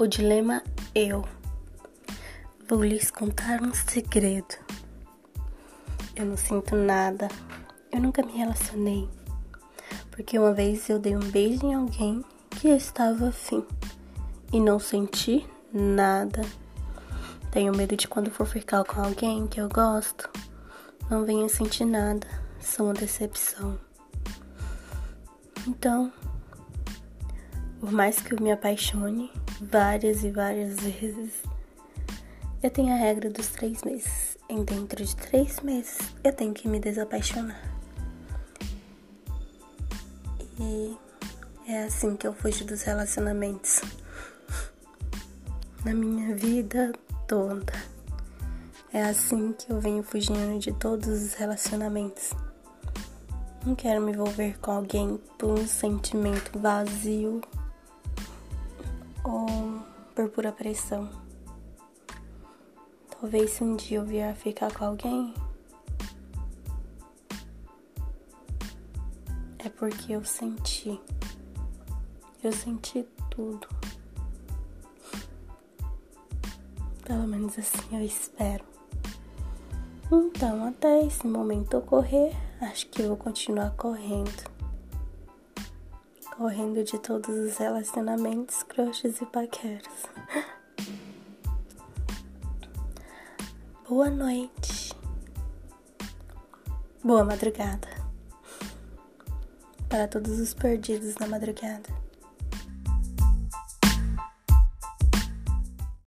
O dilema eu. Vou lhes contar um segredo. Eu não sinto nada. Eu nunca me relacionei. Porque uma vez eu dei um beijo em alguém que estava afim e não senti nada. Tenho medo de quando for ficar com alguém que eu gosto, não venha sentir nada. Sou uma decepção. Então, por mais que eu me apaixone, várias e várias vezes. Eu tenho a regra dos três meses. Em dentro de três meses, eu tenho que me desapaixonar. E é assim que eu fujo dos relacionamentos. Na minha vida toda. É assim que eu venho fugindo de todos os relacionamentos. Não quero me envolver com alguém por um sentimento vazio ou por pura pressão. Talvez se um dia eu vier ficar com alguém, é porque eu senti. Eu senti tudo. Pelo menos assim eu espero. Então, até esse momento ocorrer, acho que eu vou continuar correndo correndo de todos os relacionamentos, crushes e paqueras. Boa noite. Boa madrugada. Para todos os perdidos na madrugada.